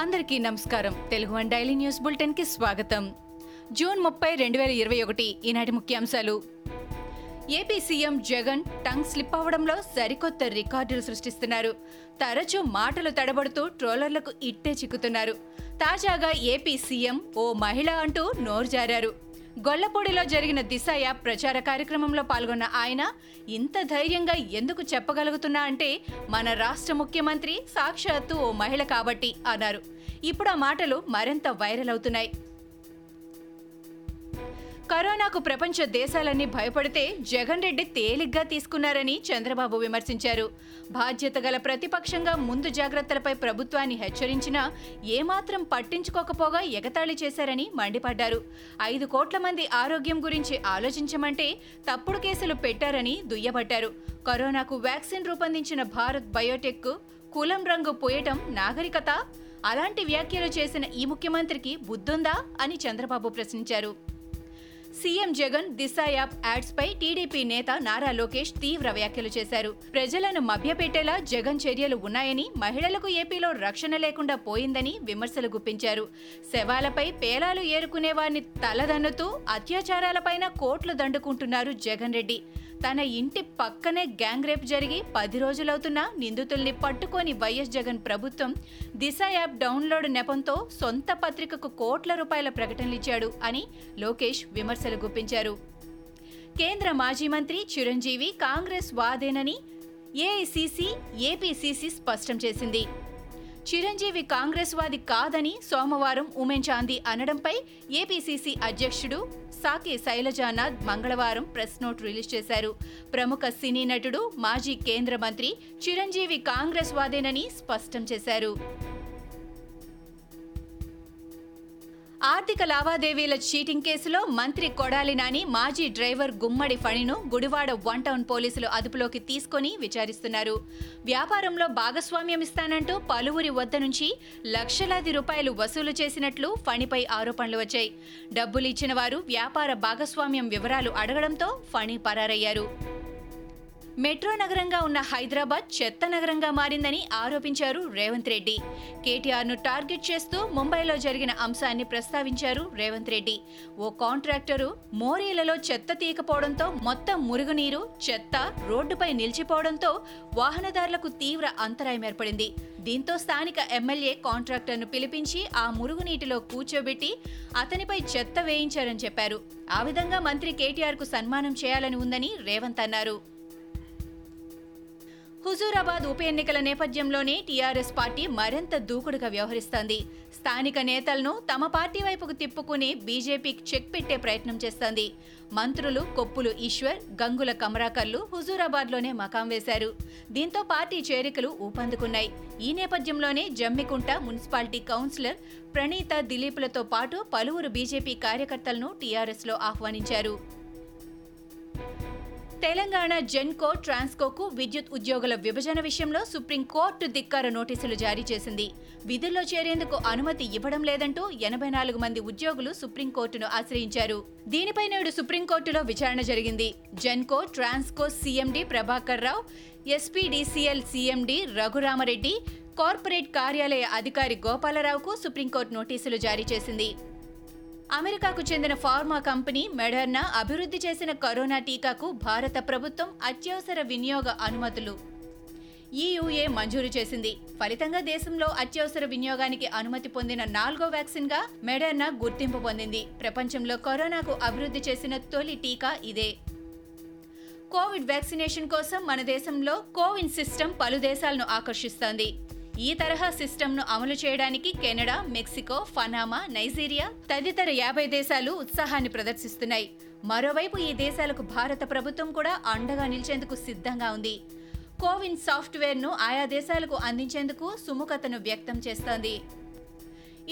అందరికీ నమస్కారం. Telugu one daily news బులెటిన్కి స్వాగతం. జూన్ ముప్పై రెండు వేల ఇరవై ఒకటి ఈనాటి ముఖ్యాంశాలు. AP CM Jagan tongue slip అవడంలో సరికొత్త రికార్డులు సృష్టిస్తున్నారు. తరచూ మాటలు తడబడుతూ ట్రోలర్లకు ఇట్టే చిక్కుతున్నారు. తాజాగా ఏపీ సీఎం ఓ మహిళ అంటూ నోరు జారారు. గొల్లపూడిలో జరిగిన దిశ యాప్ ప్రచార కార్యక్రమంలో పాల్గొన్న ఆయన ఇంత ధైర్యంగా ఎందుకు చెప్పగలుగుతున్నా అంటే మన రాష్ట్ర ముఖ్యమంత్రి సాక్షాత్తు ఓ మహిళ కాబట్టి అన్నారు. ఇప్పుడు ఆ మాటలు మరింత వైరల్ అవుతున్నాయి. కరోనాకు ప్రపంచ దేశాలన్నీ భయపడితే జగన్ రెడ్డి తేలిగ్గా తీసుకున్నారని చంద్రబాబు విమర్శించారు. బాధ్యత గల ప్రతిపక్షంగా ముందు జాగ్రత్తలపై ప్రభుత్వాన్ని హెచ్చరించినా ఏమాత్రం పట్టించుకోకపోగా ఎగతాళి చేశారని మండిపడ్డారు. ఐదు కోట్ల మంది ఆరోగ్యం గురించి ఆలోచించమంటే తప్పుడు కేసులు పెట్టారని దుయ్యబట్టారు. కరోనాకు వ్యాక్సిన్ రూపొందించిన భారత్ బయోటెక్ కులం రంగు పోయటం నాగరికత? అలాంటి వ్యాఖ్యలు చేసిన ఈ ముఖ్యమంత్రికి బుద్ధుందా అని చంద్రబాబు ప్రశ్నించారు. CM Jagan Disha app ads పై టీడీపీ నేత నారా లోకేష్ తీవ్ర వ్యాఖ్యలు చేశారు. ప్రజలను మభ్యపెట్టేలా జగన్ చర్యలు ఉన్నాయని మహిళలకు ఏపీలో రక్షణ లేకుండా పోయిందని విమర్శలు గుప్పించారు. శవాలపై పేలాలు ఏరుకునే వారిని తలదన్నుతూ అత్యాచారాలపైన కోట్లు దండుకుంటున్నారు జగన్ రెడ్డి. తన ఇంటి పక్కనే గ్యాంగ్ రేప్ జరిగి పది రోజులవుతున్నా నిందితుల్ని పట్టుకొని వైఎస్ జగన్ ప్రభుత్వం దిశ యాప్ డౌన్లోడ్ నెపంతో సొంత పత్రికకు కోట్ల రూపాయల ప్రకటనలిచ్చాడు అని లోకేష్ విమర్శలు గుప్పించారు. కేంద్ర మాజీ మంత్రి చిరంజీవి కాంగ్రెస్ వాదేనని ఏఐసిసి ఏపీసీసీ స్పష్టం చేసింది. చిరంజీవి కాంగ్రెస్ వాది కాదని సోమవారం ఉమెన్ చాందీ అనడంపై ఏపీసీసీ అధ్యక్షుడు సాకి శైలజానాథ్ మంగళవారం ప్రెస్ నోట్ రిలీజ్ చేశారు. ప్రముఖ సినీ నటుడు మాజీ కేంద్ర మంత్రి చిరంజీవి కాంగ్రెస్ వాదేనని స్పష్టం చేశారు. ఆర్థిక లావాదేవీల చీటింగ్ కేసులో మంత్రి కొడాలి నాని మాజీ డ్రైవర్ గుమ్మడి ఫణిను గుడివాడ వన్ టౌన్ పోలీసులు అదుపులోకి తీసుకొని విచారిస్తున్నారు. వ్యాపారంలో భాగస్వామ్యం ఇస్తానంటూ పలువురి వద్ద నుంచి లక్షలాది రూపాయలు వసూలు చేసినట్లు ఫణిపై ఆరోపణలు వచ్చాయి. డబ్బులు ఇచ్చిన వారు వ్యాపార భాగస్వామ్యం వివరాలు అడగడంతో ఫణి పరారయ్యారు. మెట్రో నగరంగా ఉన్న హైదరాబాద్ చెత్త నగరంగా మారిందని ఆరోపించారు రేవంత్ రెడ్డి. కేటీఆర్ను టార్గెట్ చేస్తూ ముంబైలో జరిగిన అంశాన్ని ప్రస్తావించారు రేవంత్ రెడ్డి. ఓ కాంట్రాక్టరు మోరీలలో చెత్త తీయకపోవడంతో మొత్తం మురుగునీరు చెత్త రోడ్డుపై నిలిచిపోవడంతో వాహనదారులకు తీవ్ర అంతరాయం ఏర్పడింది. దీంతో స్థానిక ఎమ్మెల్యే కాంట్రాక్టర్ను పిలిపించి ఆ మురుగునీటిలో కూర్చోబెట్టి అతనిపై చెత్త వేయించారని చెప్పారు. ఆ విధంగా మంత్రి కేటీఆర్కు సన్మానం చేయాలని ఉందని రేవంత్ అన్నారు. హుజూరాబాద్ ఉప ఎన్నికల నేపథ్యంలోనే టీఆర్ఎస్ పార్టీ మరింత దూకుడుగా వ్యవహరిస్తోంది. స్థానిక నేతలను తమ పార్టీ వైపుకు తిప్పుకుని బీజేపీకి చెక్ పెట్టే ప్రయత్నం చేస్తోంది. మంత్రులు కొప్పులు ఈశ్వర్ గంగుల కమరాకర్లు హుజూరాబాద్లోనే మకాం వేశారు. దీంతో పార్టీ చేరికలు ఊపందుకున్నాయి. ఈ నేపథ్యంలోనే జమ్మికుంట మున్సిపాలిటీ కౌన్సిలర్ ప్రణీత దిలీపులతో పాటు పలువురు బీజేపీ కార్యకర్తలను టీఆర్ఎస్లో ఆహ్వానించారు. తెలంగాణ జెన్కో ట్రాన్స్కోకు విద్యుత్ ఉద్యోగుల విభజన విషయంలో సుప్రీంకోర్టు ధిక్కార నోటీసులు జారీ చేసింది. విధుల్లో చేరేందుకు అనుమతి ఇవ్వడం లేదంటూ ఎనభై నాలుగు మంది ఉద్యోగులు సుప్రీంకోర్టును ఆశ్రయించారు. దీనిపై నేడు సుప్రీంకోర్టులో విచారణ జరిగింది. Genco Transco CMD Prabhakar Rao SPDCL CMD Raghurama Reddy corporate కార్యాలయ అధికారి గోపాలరావుకు సుప్రీంకోర్టు నోటీసులు జారీ చేసింది. అమెరికాకు చెందిన ఫార్మా కంపెనీ మెడర్నా అభివృద్ధి చేసిన కరోనా టీకాకు భారత ప్రభుత్వం అత్యవసర వినియోగ అనుమతులు. ఈయుఏ మంజూరు చేసింది. ఫలితంగా దేశంలో అత్యవసర వినియోగానికి అనుమతి పొందిన నాలుగో వ్యాక్సిన్గా మెడర్నా గుర్తింపు పొందింది. ప్రపంచంలో కరోనాకు అభివృద్ధి చేసిన తొలి టీకా ఇదే. కోవిడ్ వ్యాక్సినేషన్ కోసం మన దేశంలో కోవిన్ సిస్టమ్ పలు దేశాలను ఆకర్షిస్తోంది. ఈ తరహా సిస్టమ్ను అమలు చేయడానికి కెనడా మెక్సికో ఫనామా నైజీరియా తదితర యాభై దేశాలు ఉత్సాహాన్ని ప్రదర్శిస్తున్నాయి. మరోవైపు ఈ దేశాలకు భారత ప్రభుత్వం కూడా అండగా నిలిచేందుకు సిద్ధంగా ఉంది. కోవిన్ సాఫ్ట్వేర్ను ఆయా దేశాలకు అందించేందుకు సుముఖతను వ్యక్తం చేస్తోంది.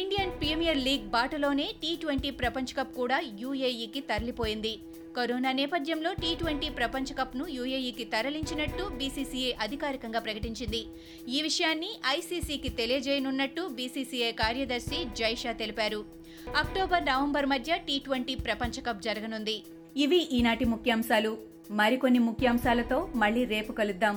ఇండియన్ ప్రీమియర్ లీగ్ బాటలోనే టీ ట్వంటీ ప్రపంచ కప్ కూడా యూఏఈకి తరలిపోయింది. కరోనా నేపథ్యంలో టీ ట్వంటీ ప్రపంచ కప్ను యూఏఈకి తరలించినట్టు బీసీసీఐ అధికారికంగా ప్రకటించింది. ఈ విషయాన్ని ఐసీసీకి తెలియజేయనున్నట్టు బీసీసీఐ కార్యదర్శి జైషా తెలిపారు. అక్టోబర్ నవంబర్ మధ్య టీ ట్వంటీ ప్రపంచ కప్ జరగనుంది. ఇవి ఈనాటి ముఖ్యాంశాలు. మరికొన్ని ముఖ్యాంశాలతో మళ్ళీ రేపు కలుద్దాం.